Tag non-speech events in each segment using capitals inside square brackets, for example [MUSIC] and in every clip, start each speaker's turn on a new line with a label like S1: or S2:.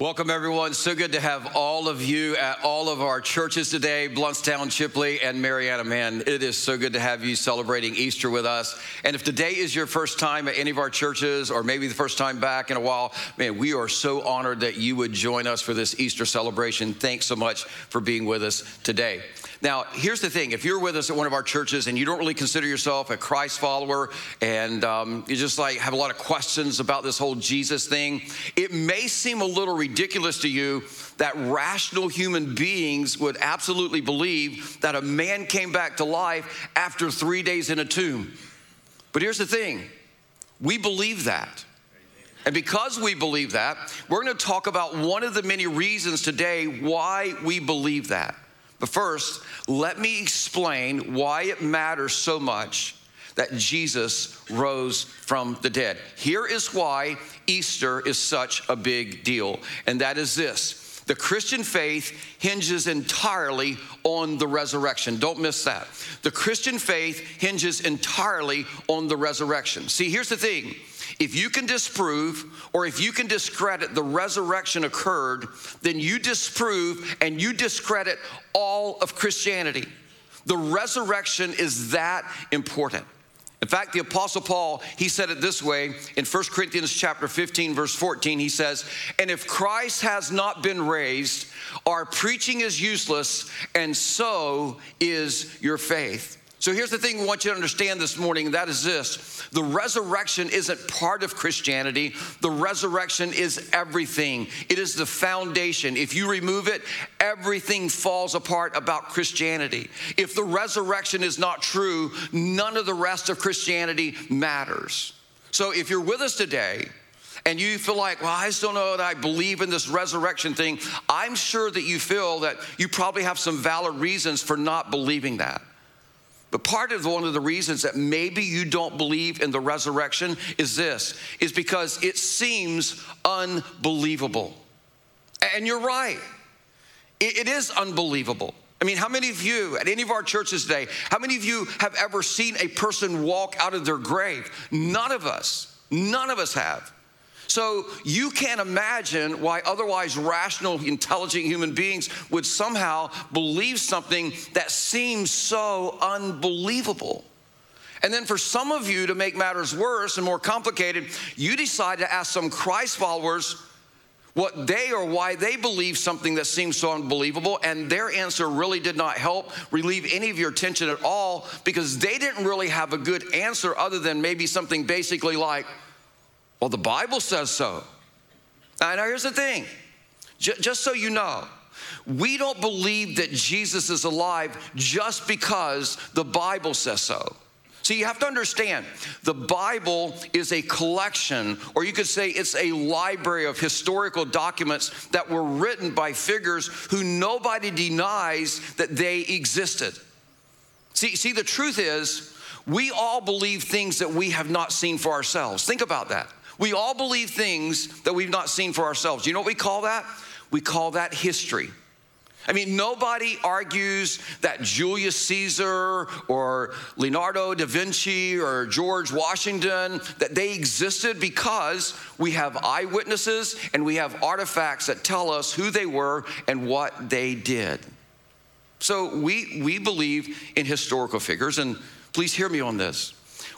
S1: Welcome, everyone. So good to have all of you at all of our churches today Blountstown, Chipley, and Marianna. Man, it is so good to have you celebrating Easter with us. And if today is your first time at any of our churches, or maybe the first time back in a while, man, we are so honored that you would join us for this Easter celebration. Thanks so much for being with us today. Now, here's the thing if you're with us at one of our churches and you don't really consider yourself a Christ follower and um, you just like have a lot of questions about this whole Jesus thing, it may seem a little ridiculous to you that rational human beings would absolutely believe that a man came back to life after three days in a tomb. But here's the thing we believe that. And because we believe that, we're going to talk about one of the many reasons today why we believe that. But first, let me explain why it matters so much that Jesus rose from the dead. Here is why Easter is such a big deal, and that is this. The Christian faith hinges entirely on the resurrection. Don't miss that. The Christian faith hinges entirely on the resurrection. See, here's the thing if you can disprove or if you can discredit the resurrection occurred, then you disprove and you discredit all of Christianity. The resurrection is that important. In fact, the apostle Paul, he said it this way in 1 Corinthians chapter 15 verse 14, he says, "And if Christ has not been raised, our preaching is useless, and so is your faith." So here's the thing we want you to understand this morning that is this the resurrection isn't part of Christianity, the resurrection is everything. It is the foundation. If you remove it, everything falls apart about Christianity. If the resurrection is not true, none of the rest of Christianity matters. So if you're with us today, and you feel like, well, I don't know that I believe in this resurrection thing, I'm sure that you feel that you probably have some valid reasons for not believing that. But part of one of the reasons that maybe you don't believe in the resurrection is this is because it seems unbelievable. And you're right. it is unbelievable. I mean, how many of you at any of our churches today, how many of you have ever seen a person walk out of their grave? None of us. None of us have. So you can't imagine why otherwise rational, intelligent human beings would somehow believe something that seems so unbelievable. And then for some of you to make matters worse and more complicated, you decide to ask some Christ followers what they or why they believe something that seems so unbelievable, and their answer really did not help relieve any of your tension at all because they didn't really have a good answer other than maybe something basically like, well, the Bible says so. Now, here's the thing just so you know, we don't believe that Jesus is alive just because the Bible says so. See, you have to understand the Bible is a collection, or you could say it's a library of historical documents that were written by figures who nobody denies that they existed. See, see, the truth is, we all believe things that we have not seen for ourselves. Think about that. We all believe things that we've not seen for ourselves. You know what we call that? We call that history. I mean, nobody argues that Julius Caesar or Leonardo da Vinci or George Washington that they existed because we have eyewitnesses and we have artifacts that tell us who they were and what they did. So we we believe in historical figures and please hear me on this.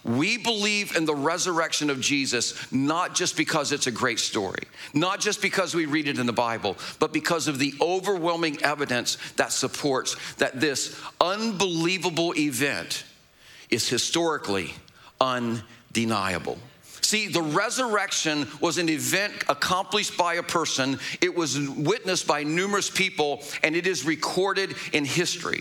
S1: We believe in the resurrection of Jesus not just because it's a great story, not just because we read it in the Bible, but because of the overwhelming evidence that supports that this unbelievable event is historically undeniable. See, the resurrection was an event accomplished by a person, it was witnessed by numerous people, and it is recorded in history.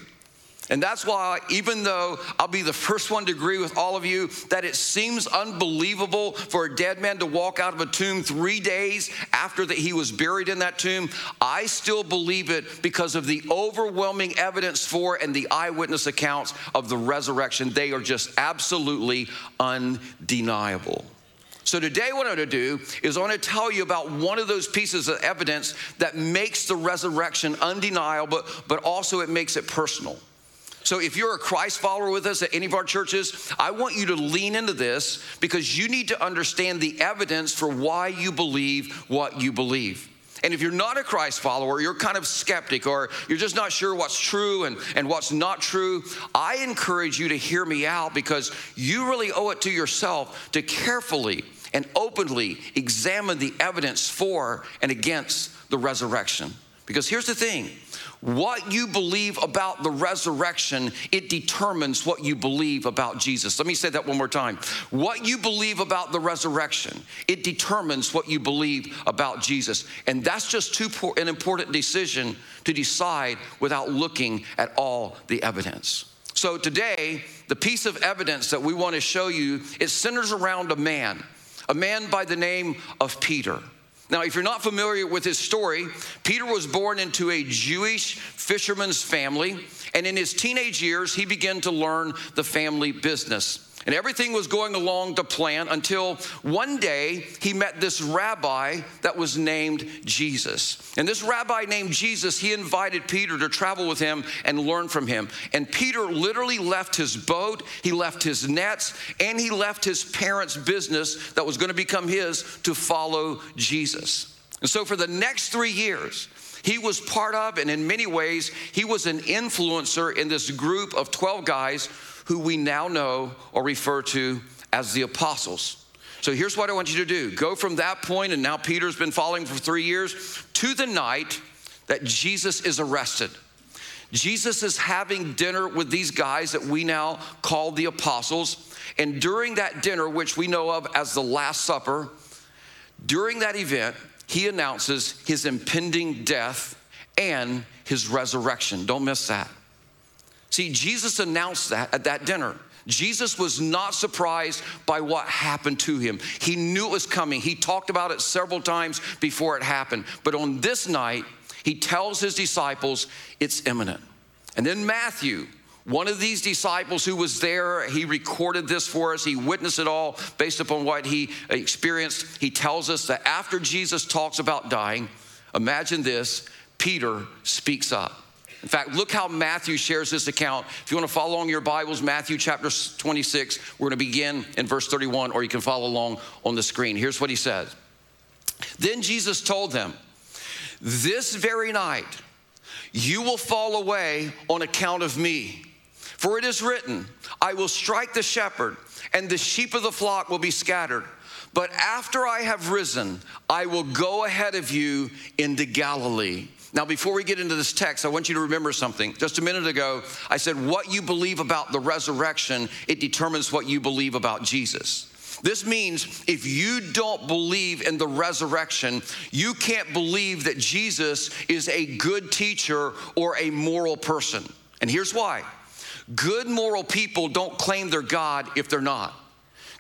S1: And that's why, even though I'll be the first one to agree with all of you that it seems unbelievable for a dead man to walk out of a tomb three days after that he was buried in that tomb, I still believe it because of the overwhelming evidence for and the eyewitness accounts of the resurrection. They are just absolutely undeniable. So, today, what I'm to do is I want to tell you about one of those pieces of evidence that makes the resurrection undeniable, but also it makes it personal. So if you're a Christ follower with us at any of our churches, I want you to lean into this because you need to understand the evidence for why you believe what you believe. And if you're not a Christ follower, you're kind of skeptic or you're just not sure what's true and, and what's not true, I encourage you to hear me out because you really owe it to yourself to carefully and openly examine the evidence for and against the resurrection. Because here's the thing what you believe about the resurrection, it determines what you believe about Jesus. Let me say that one more time. What you believe about the resurrection, it determines what you believe about Jesus. And that's just too an important decision to decide without looking at all the evidence. So today, the piece of evidence that we want to show you, it centers around a man, a man by the name of Peter. Now, if you're not familiar with his story, Peter was born into a Jewish fisherman's family, and in his teenage years, he began to learn the family business. And everything was going along to plan until one day he met this rabbi that was named Jesus. And this rabbi named Jesus, he invited Peter to travel with him and learn from him. And Peter literally left his boat, he left his nets, and he left his parents' business that was going to become his to follow Jesus. And so for the next three years, he was part of, and in many ways, he was an influencer in this group of 12 guys who we now know or refer to as the apostles. So here's what I want you to do go from that point, and now Peter's been following for three years, to the night that Jesus is arrested. Jesus is having dinner with these guys that we now call the apostles. And during that dinner, which we know of as the Last Supper, during that event, he announces his impending death and his resurrection. Don't miss that. See, Jesus announced that at that dinner. Jesus was not surprised by what happened to him. He knew it was coming. He talked about it several times before it happened. But on this night, he tells his disciples it's imminent. And then Matthew, one of these disciples who was there, he recorded this for us. He witnessed it all based upon what he experienced. He tells us that after Jesus talks about dying, imagine this Peter speaks up. In fact, look how Matthew shares this account. If you want to follow along your Bibles, Matthew chapter 26, we're going to begin in verse 31, or you can follow along on the screen. Here's what he says Then Jesus told them, This very night you will fall away on account of me. For it is written, I will strike the shepherd, and the sheep of the flock will be scattered. But after I have risen, I will go ahead of you into Galilee. Now, before we get into this text, I want you to remember something. Just a minute ago, I said, What you believe about the resurrection, it determines what you believe about Jesus. This means if you don't believe in the resurrection, you can't believe that Jesus is a good teacher or a moral person. And here's why good moral people don't claim they're God if they're not.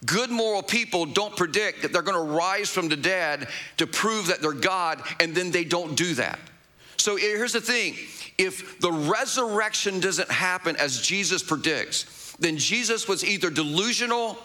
S1: Good moral people don't predict that they're gonna rise from the dead to prove that they're God, and then they don't do that. So here's the thing. If the resurrection doesn't happen as Jesus predicts, then Jesus was either delusional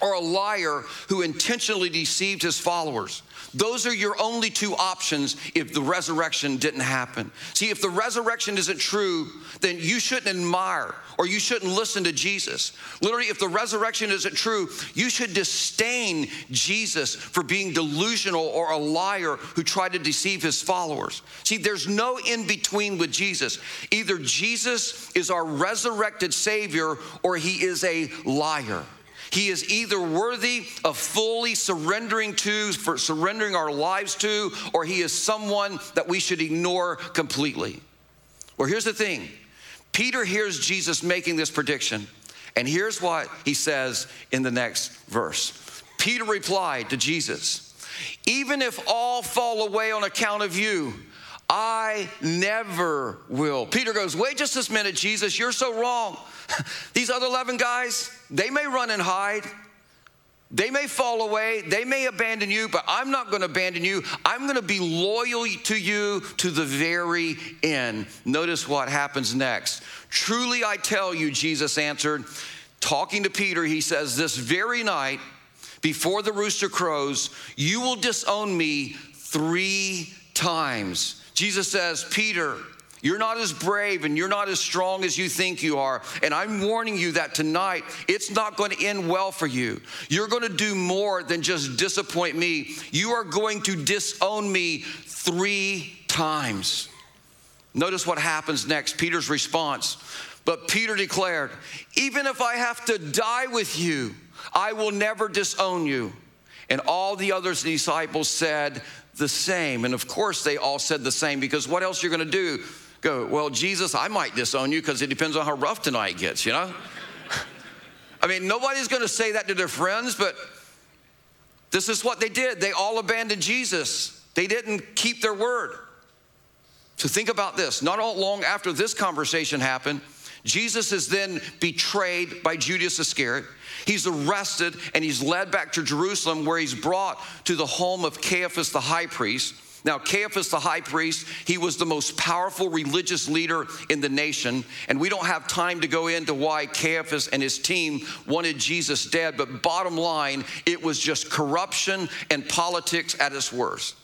S1: or a liar who intentionally deceived his followers. Those are your only two options if the resurrection didn't happen. See, if the resurrection isn't true, then you shouldn't admire or you shouldn't listen to Jesus. Literally, if the resurrection isn't true, you should disdain Jesus for being delusional or a liar who tried to deceive his followers. See, there's no in between with Jesus. Either Jesus is our resurrected Savior or he is a liar. He is either worthy of fully surrendering to, for surrendering our lives to, or he is someone that we should ignore completely. Well, here's the thing Peter hears Jesus making this prediction, and here's what he says in the next verse. Peter replied to Jesus, Even if all fall away on account of you, I never will. Peter goes, Wait just this minute, Jesus, you're so wrong. [LAUGHS] These other 11 guys, they may run and hide. They may fall away, they may abandon you, but I'm not gonna abandon you. I'm gonna be loyal to you to the very end. Notice what happens next. Truly I tell you, Jesus answered, talking to Peter, he says, This very night, before the rooster crows, you will disown me three times. Jesus says, Peter, you're not as brave and you're not as strong as you think you are. And I'm warning you that tonight it's not going to end well for you. You're going to do more than just disappoint me. You are going to disown me three times. Notice what happens next Peter's response. But Peter declared, Even if I have to die with you, I will never disown you. And all the other disciples said the same. And of course, they all said the same because what else you're going to do? Go, well, Jesus, I might disown you because it depends on how rough tonight gets, you know? [LAUGHS] I mean, nobody's going to say that to their friends, but this is what they did. They all abandoned Jesus, they didn't keep their word. So think about this. Not all long after this conversation happened, Jesus is then betrayed by Judas Iscariot. He's arrested and he's led back to Jerusalem where he's brought to the home of Caiaphas the high priest. Now, Caiaphas the high priest, he was the most powerful religious leader in the nation. And we don't have time to go into why Caiaphas and his team wanted Jesus dead. But bottom line, it was just corruption and politics at its worst.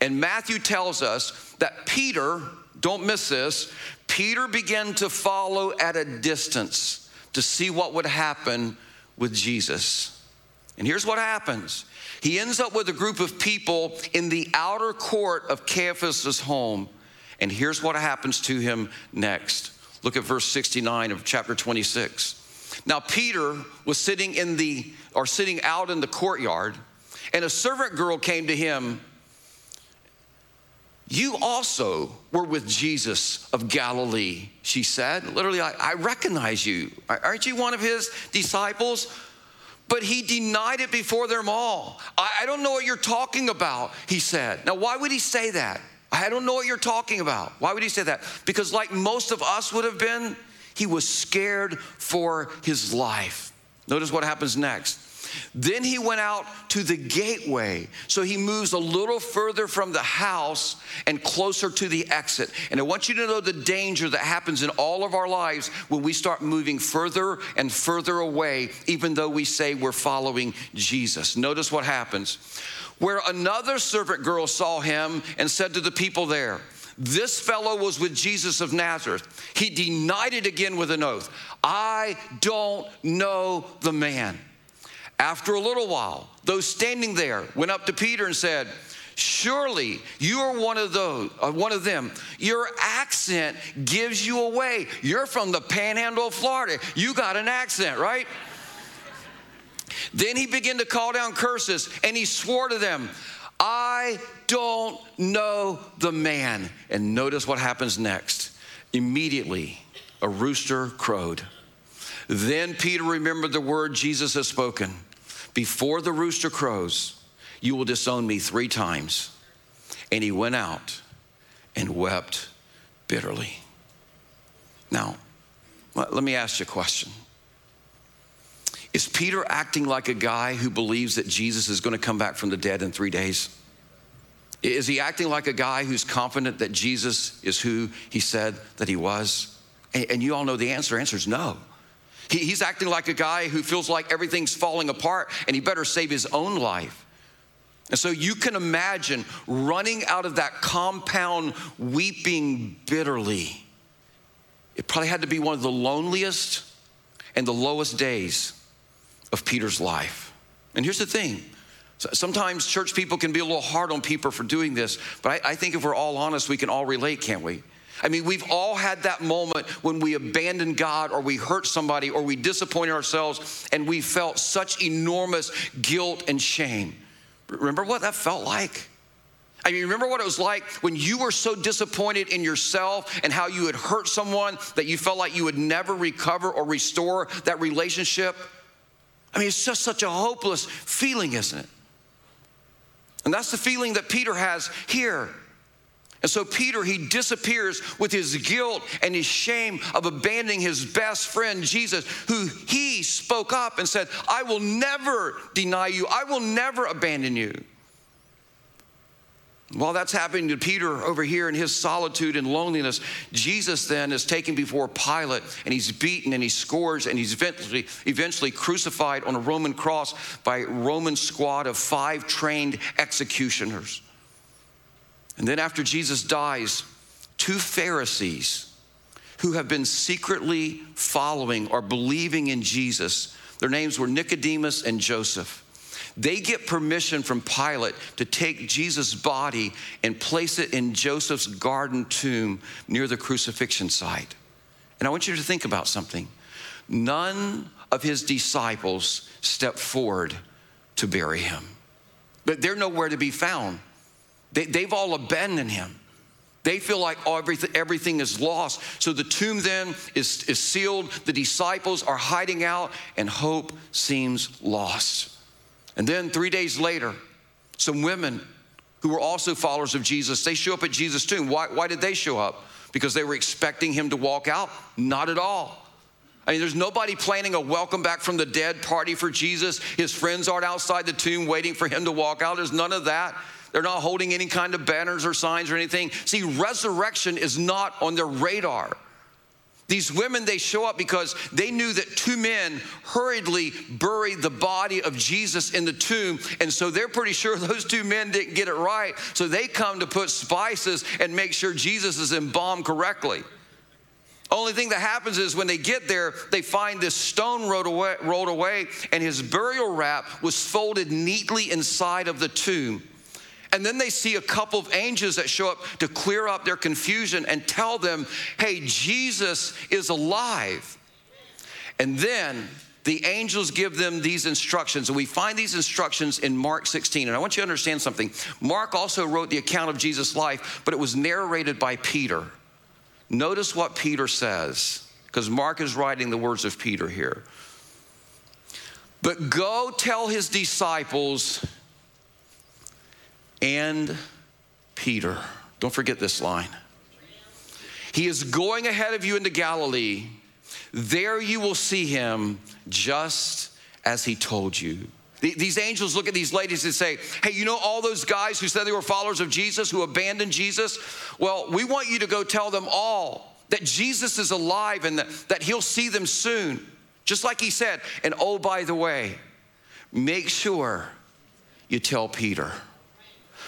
S1: And Matthew tells us that Peter, don't miss this, Peter began to follow at a distance to see what would happen with Jesus. And here's what happens he ends up with a group of people in the outer court of Caiaphas' home. And here's what happens to him next. Look at verse 69 of chapter 26. Now Peter was sitting in the or sitting out in the courtyard, and a servant girl came to him you also were with Jesus of Galilee, she said. Literally, I, I, recognize you. Aren't you one of his disciples? But he denied it before them all. I, I don't know what you're talking about, he said. Now, why would he say that? I don't know what you're talking about. Why would he say that? Because, like most of us would have been, he was scared for his life. Notice what happens next. Then he went out to the gateway. So he moves a little further from the house and closer to the exit. And I want you to know the danger that happens in all of our lives when we start moving further and further away, even though we say we're following Jesus. Notice what happens. Where another servant girl saw him and said to the people there, this fellow was with Jesus of Nazareth. He denied it again with an oath. I don't know the man. After a little while, those standing there went up to Peter and said, Surely you are one of those, uh, one of them. Your accent gives you away. You're from the panhandle of Florida. You got an accent, right? then he began to call down curses and he swore to them, I don't know the man. And notice what happens next. Immediately, a rooster crowed. Then Peter remembered the word Jesus had spoken before the rooster crows, you will disown me three times. And he went out and wept bitterly. Now, let me ask you a question. Is Peter acting like a guy who believes that Jesus is going to come back from the dead in three days? Is he acting like a guy who's confident that Jesus is who he said that he was? And you all know the answer. The answer is no. He, he's acting like a guy who feels like everything's falling apart and he better save his own life. And so you can imagine running out of that compound weeping bitterly. It probably had to be one of the loneliest and the lowest days of Peter's life. And here's the thing sometimes church people can be a little hard on people for doing this, but I, I think if we're all honest, we can all relate, can't we? I mean, we've all had that moment when we abandoned God or we hurt somebody or we disappointed ourselves and we felt such enormous guilt and shame. Remember what that felt like? I mean, remember what it was like when you were so disappointed in yourself and how you had hurt someone that you felt like you would never recover or restore that relationship? I mean, it's just such a hopeless feeling, isn't it? And that's the feeling that Peter has here. And so Peter, he disappears with his guilt and his shame of abandoning his best friend Jesus, who he spoke up and said, I will never deny you, I will never abandon you. While that's happening to Peter over here in his solitude and loneliness, Jesus then is taken before Pilate and he's beaten and he's scourged and he's eventually, eventually crucified on a Roman cross by a Roman squad of five trained executioners. And then after Jesus dies, two Pharisees who have been secretly following or believing in Jesus, their names were Nicodemus and Joseph. they get permission from Pilate to take Jesus' body and place it in Joseph's garden tomb near the crucifixion site. And I want you to think about something. None of his disciples stepped forward to bury him, but they're nowhere to be found. They, have all abandoned him. They feel like oh, everything, everything is lost. So the tomb then is, is sealed. The disciples are hiding out, and hope seems lost. And then three days later, some women who were also followers of Jesus, they show up at Jesus' tomb. Why, why did they show up? Because they were expecting him to walk out? Not at all. I mean, there's nobody planning a welcome back from the dead party for Jesus. His friends aren't outside the tomb waiting for him to walk out. There's none of that. They're not holding any kind of banners or signs or anything. See, resurrection is not on their radar. These women, they show up because they knew that two men hurriedly buried the body of Jesus in the tomb. And so they're pretty sure [LAUGHS] those two men didn't get it right. So they come to put spices and make sure Jesus is embalmed correctly. Only thing that happens is when they get there, they find this stone rolled away, rolled away and his burial wrap was folded neatly inside of the tomb. And then they see a couple of angels that show up to clear up their confusion and tell them, hey, Jesus is alive. And then the angels give them these instructions. And we find these instructions in Mark 16. And I want you to understand something. Mark also wrote the account of Jesus' life, but it was narrated by Peter. Notice what Peter says, because Mark is writing the words of Peter here. But go tell his disciples and Peter. Don't forget this line. He is going ahead of you into Galilee. There you will see him just as he told you. These angels look at these ladies and say, Hey, you know all those guys who said they were followers of Jesus, who abandoned Jesus? Well, we want you to go tell them all that Jesus is alive and that, he'll see them soon, just like he said. And oh, by the way, make sure you tell Peter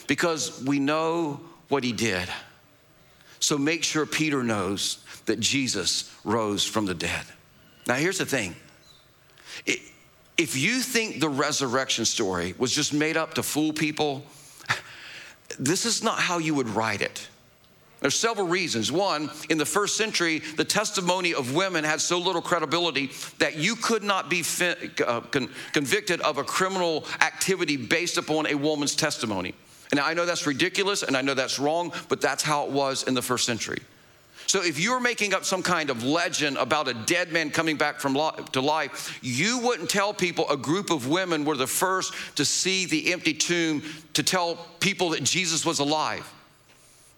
S1: because we know what he did. So make sure Peter knows that Jesus rose from the dead. Now, here's the thing if you think the resurrection story was just made up to fool people, [LAUGHS] this is not how you would write it. There's several reasons. One, in the first century, the testimony of women had so little credibility that you could not be fi- uh, con- convicted of a criminal activity based upon a woman's testimony. And I know that's ridiculous and I know that's wrong, but that's how it was in the first century. So if you're making up some kind of legend about a dead man coming back from to life, you wouldn't tell people a group of women were the first to see the empty tomb to tell people that Jesus was alive.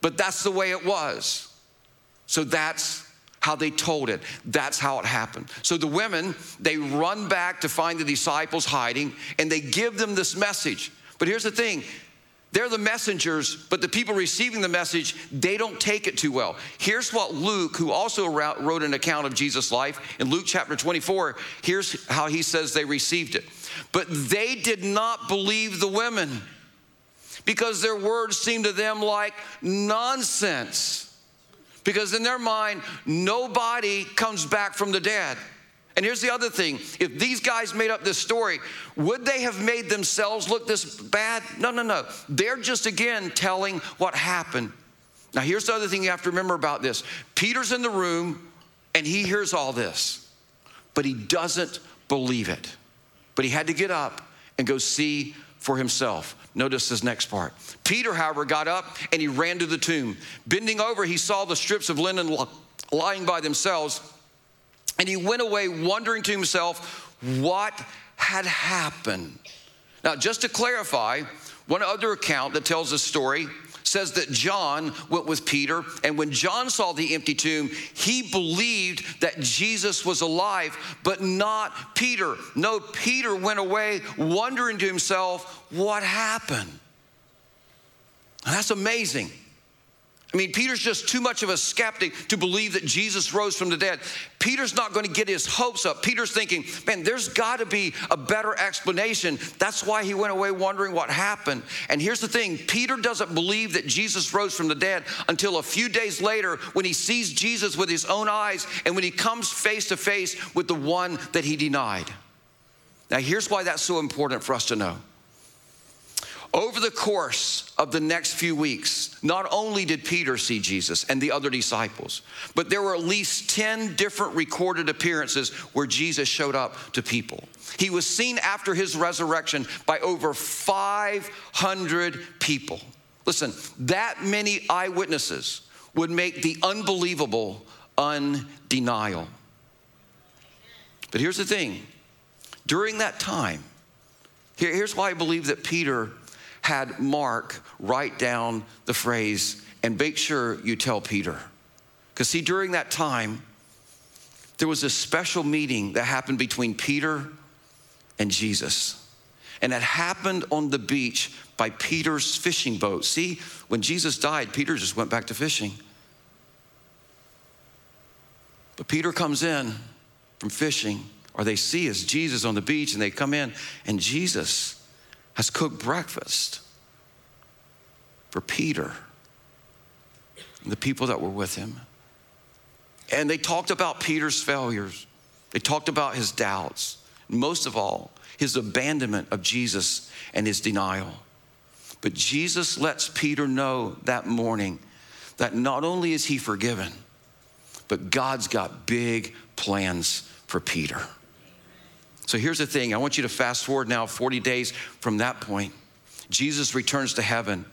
S1: But that's the way it was. So that's how they told it. That's how it happened. So the women, they run back to find the disciples hiding and they give them this message. But here's the thing they're the messengers, but the people receiving the message, they don't take it too well. Here's what Luke, who also wrote an account of Jesus' life in Luke chapter 24, here's how he says they received it. But they did not believe the women because their words seemed to them like nonsense. Because in their mind, nobody comes back from the dead. And here's the other thing if these guys made up this story, would they have made themselves look this bad? No, no, no. They're just again telling what happened. Now, here's the other thing you have to remember about this Peter's in the room and he hears all this, but he doesn't believe it. But he had to get up and go see for himself. Notice this next part. Peter, however, got up and he ran to the tomb. Bending over, he saw the strips of linen lying by themselves and he went away wondering to himself what had happened. Now, just to clarify, one other account that tells this story says that John went with Peter, and when John saw the empty tomb, he believed that Jesus was alive, but not Peter. No, Peter went away wondering to himself, what happened? And that's amazing. I mean, Peter's just too much of a skeptic to believe that Jesus rose from the dead. Peter's not going to get his hopes up. Peter's thinking, man, there's got to be a better explanation. That's why he went away wondering what happened. And here's the thing Peter doesn't believe that Jesus rose from the dead until a few days later when he sees Jesus with his own eyes and when he comes face to face with the one that he denied. Now, here's why that's so important for us to know. Over the course of the next few weeks, not only did Peter see Jesus and the other disciples, but there were at least 10 different recorded appearances where Jesus showed up to people. He was seen after his resurrection by over 500 people. Listen, that many eyewitnesses would make the unbelievable undeniable. But here's the thing during that time, here's why I believe that Peter had Mark write down the phrase and make sure you tell Peter. Because, see, during that time, there was a special meeting that happened between Peter and Jesus. And it happened on the beach by Peter's fishing boat. See, when Jesus died, Peter just went back to fishing. But Peter comes in from fishing, or they see us, Jesus on the beach, and they come in, and Jesus has cooked breakfast for Peter and the people that were with him. And they talked about Peter's failures, they talked about his doubts, most of all, his abandonment of Jesus and his denial. But Jesus lets Peter know that morning that not only is he forgiven, but God's got big plans for Peter. So here's the thing I want you to fast forward now 40 days from that point. Jesus returns to heaven.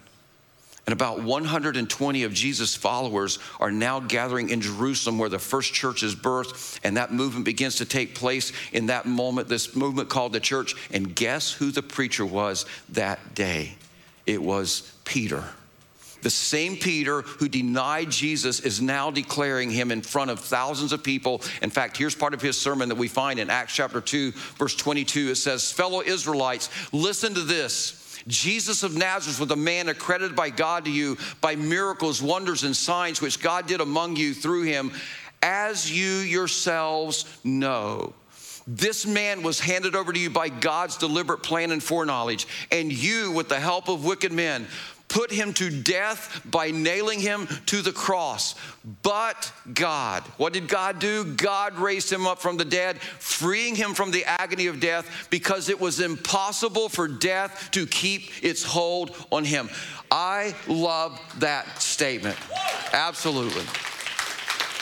S1: And about 120 of Jesus' followers are now gathering in Jerusalem where the first church is birthed, and that movement begins to take place in that moment, this movement called the church. And guess who the preacher was that day? It was Peter. The same Peter who denied Jesus is now declaring him in front of thousands of people. In fact, here's part of his sermon that we find in Acts chapter 2, verse 22. It says, Fellow Israelites, listen to this. Jesus of Nazareth was a man accredited by God to you by miracles, wonders, and signs which God did among you through him, as you yourselves know. This man was handed over to you by God's deliberate plan and foreknowledge, and you, with the help of wicked men, put him to death by nailing him to the cross. But God, what did God do? God raised him up from the dead, freeing him from the agony of death because it was impossible for death to keep its hold on him. I love that statement. Absolutely.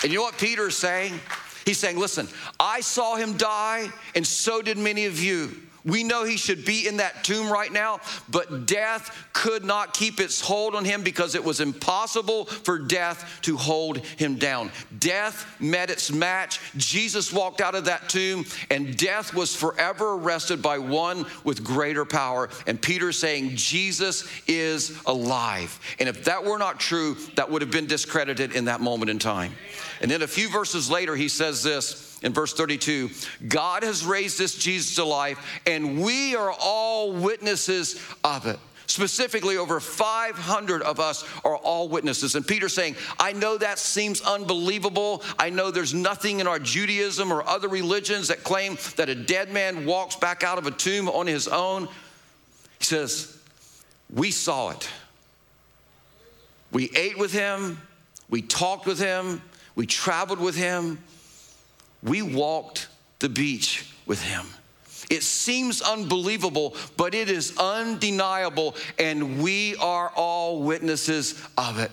S1: And you know what Peter is saying? He's saying, Listen, I saw him die, and so did many of you. We know he should be in that tomb right now, but death could not keep its hold on him because it was impossible for death to hold him down. Death met its match. Jesus walked out of that tomb, and death was forever arrested by one with greater power. And Peter saying, Jesus is alive. And if that were not true, that would have been discredited in that moment in time. And then a few verses later, he says this in verse 32 God has raised this Jesus to life, and we are all witnesses of it. Specifically, over 500 of us are all witnesses. And Peter's saying, I know that seems unbelievable. I know there's nothing in our Judaism or other religions that claim that a dead man walks back out of a tomb on his own. He says, We saw it. We ate with him, we talked with him, we traveled with him, we walked the beach with him. It seems unbelievable, but it is undeniable, and we are all witnesses of it.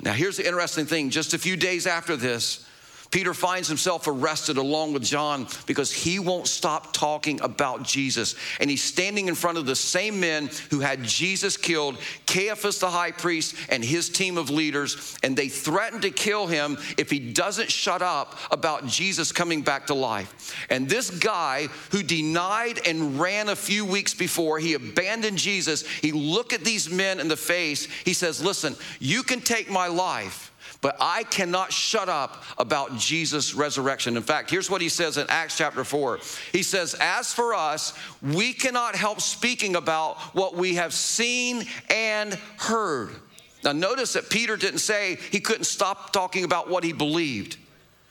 S1: Now, here's the interesting thing just a few days after this, Peter finds himself arrested along with John because he won't stop talking about Jesus. And he's standing in front of the same men who had Jesus killed, Caiaphas the high priest and his team of leaders, and they threaten to kill him if he doesn't shut up about Jesus coming back to life. And this guy who denied and ran a few weeks before, he abandoned Jesus. He looked at these men in the face. He says, Listen, you can take my life but I cannot shut up about Jesus' resurrection. In fact, here's what he says in Acts chapter 4. He says, As for us, we cannot help speaking about what we have seen and heard. Now, notice that Peter didn't say he couldn't stop talking about what he believed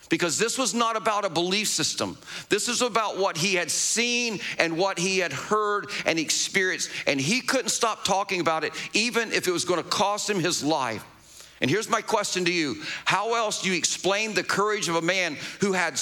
S1: because this was not about a belief system. This is about what he had seen and what he had heard and experienced. And he couldn't stop talking about it, even if it was going to cost him his life. And here's my question to you How else do you explain the courage of a man who had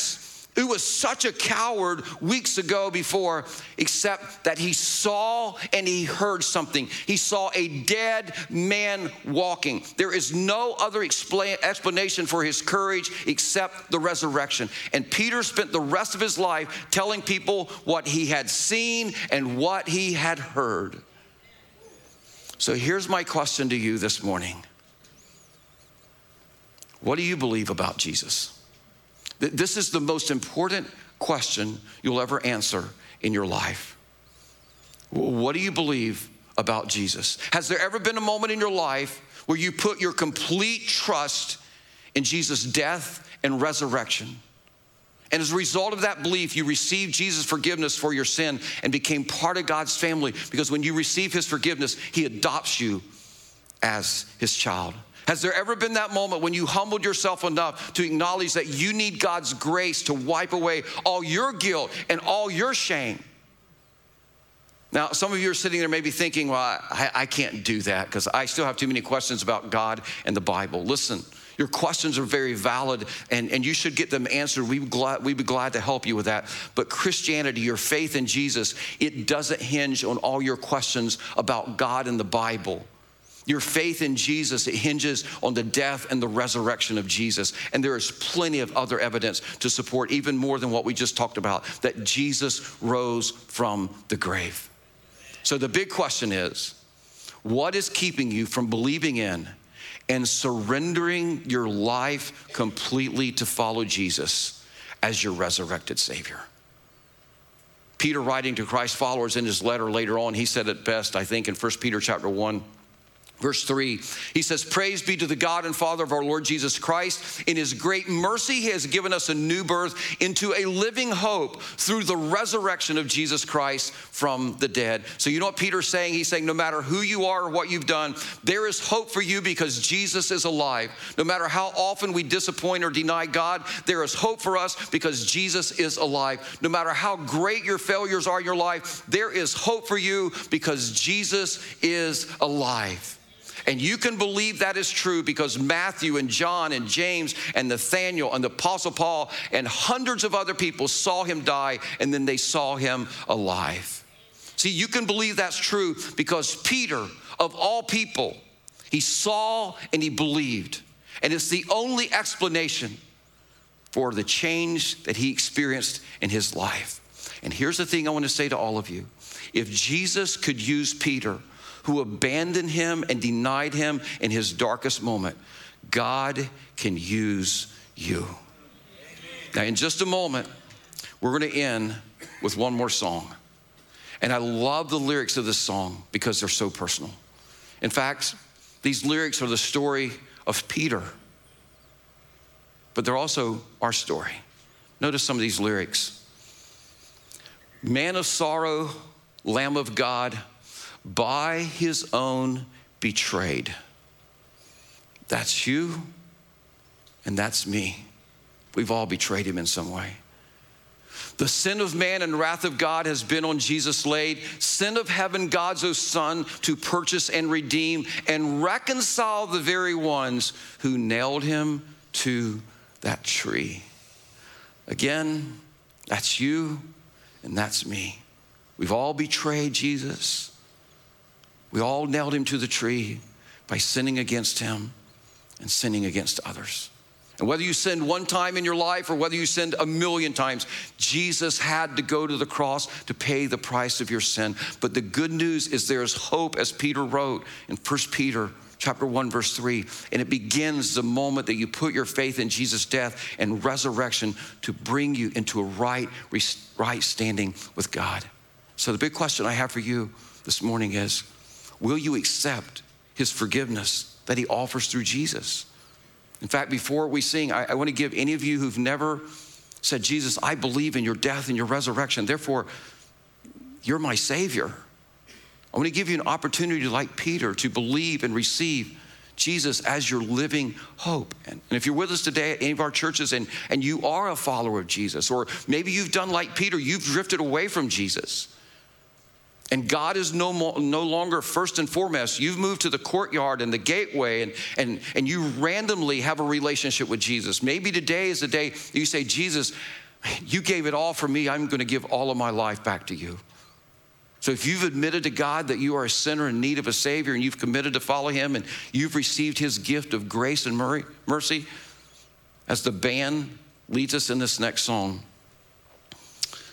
S1: who was such a coward weeks ago before, except that he saw and he heard something. He saw a dead man walking. There is no other explanation for his courage except the resurrection. And Peter spent the rest of his life telling people what he had seen and what he had heard. So here's my question to you this morning What do you believe about Jesus? This is the most important question you'll ever answer in your life. What do you believe about Jesus? Has there ever been a moment in your life where you put your complete trust in Jesus' death and resurrection? And as a result of that belief, you received Jesus' forgiveness for your sin and became part of God's family because when you receive His forgiveness, He adopts you as His child. Has there ever been that moment when you humbled yourself enough to acknowledge that you need God's grace to wipe away all your guilt and all your shame? Now, some of you are sitting there maybe thinking, well, I, I can't do that because I still have too many questions about God and the Bible. Listen, your questions are very valid and, and you should get them answered. We'd, glad, we'd be glad to help you with that. But Christianity, your faith in Jesus, it doesn't hinge on all your questions about God and the Bible. Your faith in Jesus, it hinges on the death and the resurrection of Jesus. And there is plenty of other evidence to support, even more than what we just talked about, that Jesus rose from the grave. So the big question is what is keeping you from believing in and surrendering your life completely to follow Jesus as your resurrected Savior? Peter writing to Christ's followers in his letter later on, he said it best, I think, in 1 Peter chapter 1. Verse 3, he says, Praise be to the God and Father of our Lord Jesus Christ. In his great mercy, he has given us a new birth into a living hope through the resurrection of Jesus Christ from the dead. So, you know what Peter's saying? He's saying, No matter who you are or what you've done, there is hope for you because Jesus is alive. No matter how often we disappoint or deny God, there is hope for us because Jesus is alive. No matter how great your failures are in your life, there is hope for you because Jesus is alive. And you can believe that is true because Matthew and John and James and Nathaniel and the Apostle Paul and hundreds of other people saw him die and then they saw him alive. See, you can believe that's true because Peter, of all people, he saw and he believed. And it's the only explanation for the change that he experienced in his life. And here's the thing I want to say to all of you if Jesus could use Peter, who abandoned him and denied him in his darkest moment, God can use you. Now, in just a moment, we're going to end with one more song. And I love the lyrics of this song because they're so personal. In fact, these lyrics are the story of Peter, but they're also our story. Notice some of these lyrics Man of sorrow, Lamb of God, by his own betrayed. That's you, and that's me. We've all betrayed him in some way. The sin of man and wrath of God has been on Jesus laid. Sin of heaven, God's own Son, to purchase and redeem and reconcile the very ones who nailed him to that tree. Again, that's you and that's me. We've all betrayed Jesus. We all nailed him to the tree by sinning against him and sinning against others. And whether you sinned one time in your life or whether you sinned a million times, Jesus had to go to the cross to pay the price of your sin. But the good news is there is hope, as Peter wrote in 1 Peter chapter 1 verse 3 and it begins the moment that you put your faith in jesus death and resurrection to bring you into a right right standing with god so the big question i have for you this morning is Will you accept his forgiveness that he offers through Jesus? In fact, before we sing, I, I want to give any of you who've never said, Jesus, I believe in your death and your resurrection, therefore, you're my Savior. I want to give you an opportunity, like Peter, to believe and receive Jesus as your living hope. And, and, if you're with us today at any of our churches and, and you are a follower of Jesus, or maybe you've done like Peter, you've drifted away from Jesus. And God is no, more, no longer first and foremost. You've moved to the courtyard and the gateway, and, and, and you randomly have a relationship with Jesus. Maybe today is the day you say, Jesus, You gave it all for me. I'm going to give all of my life back to you. So if you've admitted to God that you are a sinner in need of a Savior and you've committed to follow Him and you've received His gift of grace and mercy, as the band leads us in this next song,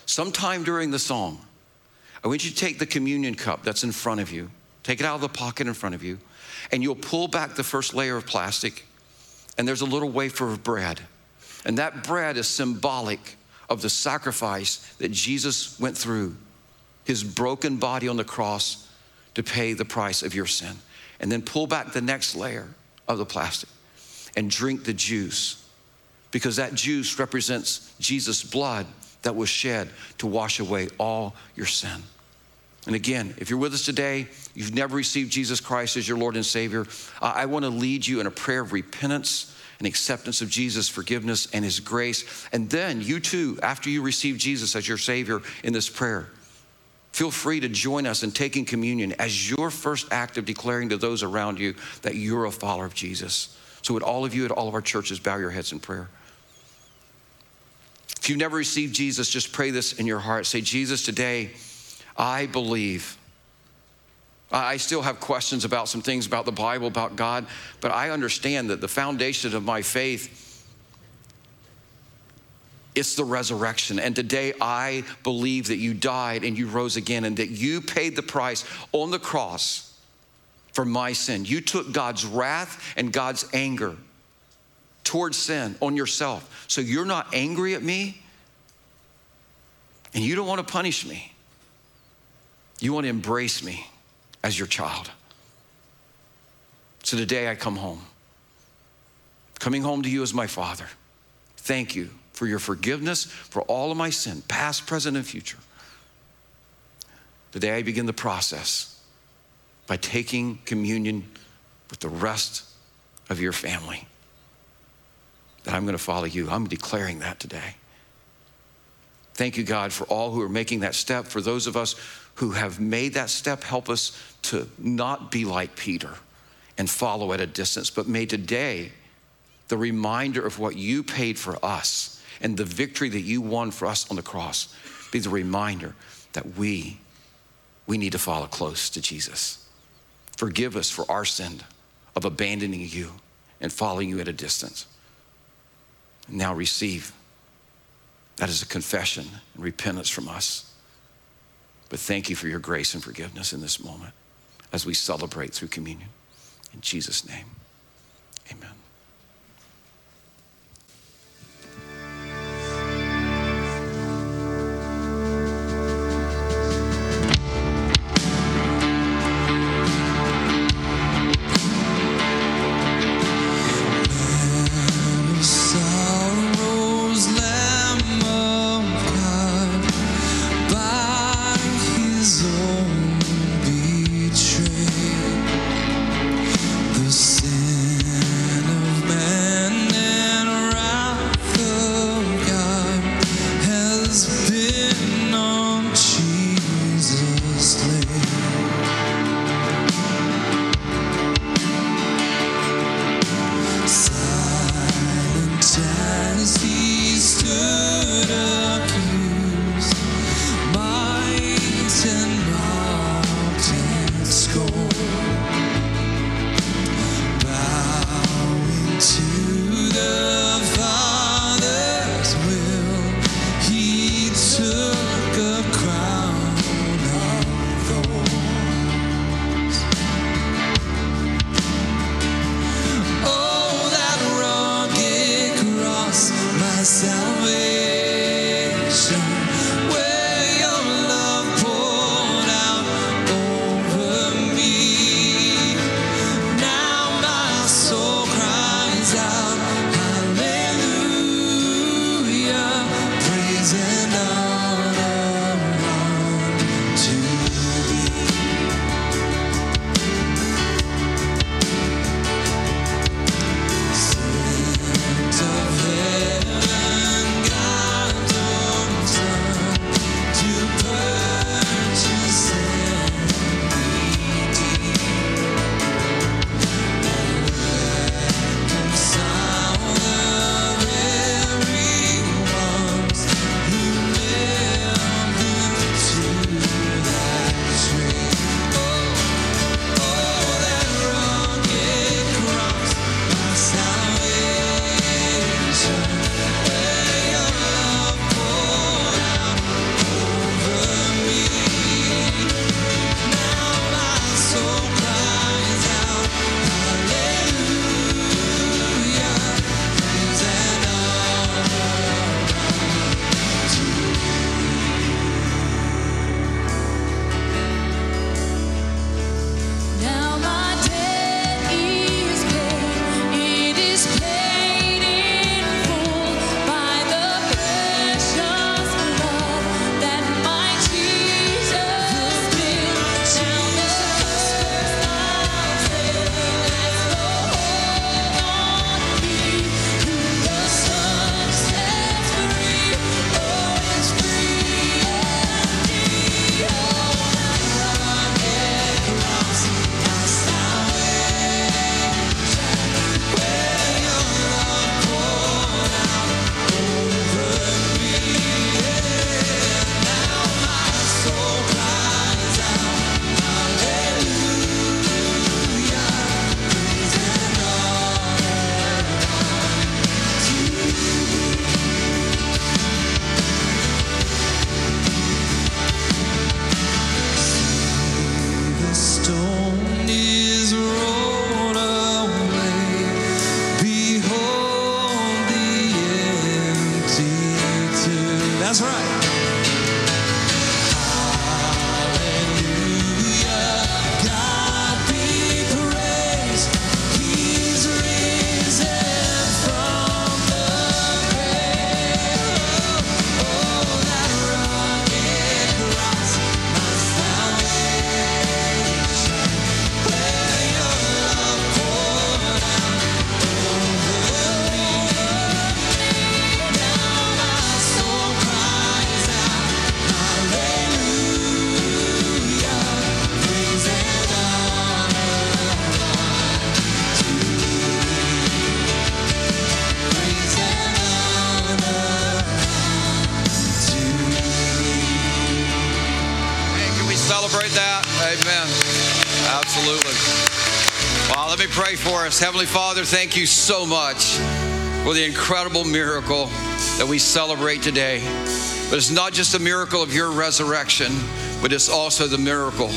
S1: sometime during the song, I want you to take the communion cup that's in front of you, take it out of the pocket in front of you, and you'll pull back the first layer of plastic, and there's a little wafer of bread. And that bread is symbolic of the sacrifice that Jesus went through his broken body on the cross to pay the price of your sin. And then pull back the next layer of the plastic and drink the juice because that juice represents Jesus' blood that was shed to wash away all your sin. And again, if you're with us today, you've never received Jesus Christ as your Lord and Savior, I want to lead you in a prayer of repentance and acceptance of Jesus' forgiveness and His grace. And then you too, after you receive Jesus as your Savior in this prayer, feel free to join us in taking communion as your first act of declaring to those around you that you're a follower of Jesus. So, would all of you at all of our churches bow your heads in prayer? If you've never received Jesus, just pray this in your heart. Say, Jesus, today I believe. I still have questions about some things about the Bible, about God, but I understand that the foundation of my faith it's the resurrection. And today I believe that you died and you rose again and that you paid the price on the cross for my sin. You took God's wrath and God's anger towards sin on yourself. So you're not angry at me and you don't want to punish me. You want to embrace me as your child. So today I come home, coming home to you as my father. Thank you for your forgiveness for all of my sin, past, present, and future. Today I begin the process by taking communion with the rest of your family. That I'm going to follow you. I'm declaring that today. Thank you, God, for all who are making that step. For those of us who have made that step, help us to not be like Peter and follow at a distance, but may today the reminder of what you paid for us and the victory that you won for us on the cross be the reminder that we we need to follow close to Jesus. Forgive us for our sin of abandoning you and following you at a distance. Now receive that is a confession and repentance from us. But thank you for your grace and forgiveness in this moment as we celebrate through communion. In Jesus' name, amen. Us. Heavenly Father, thank you so much for the incredible miracle that we celebrate today. But it's not just a miracle of your resurrection, but it's also the miracle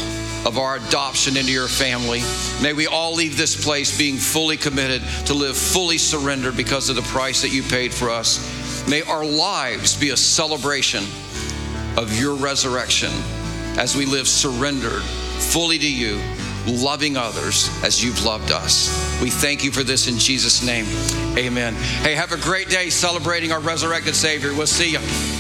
S1: of our adoption into your family. May we all leave this place being fully committed to live fully surrendered because of the price that you paid for us. May our lives be a celebration of your resurrection as we live surrendered fully to you, loving others as you've loved us. We thank you for this in Jesus' name. Amen. Hey, have a great day celebrating our resurrected Savior. We'll see you.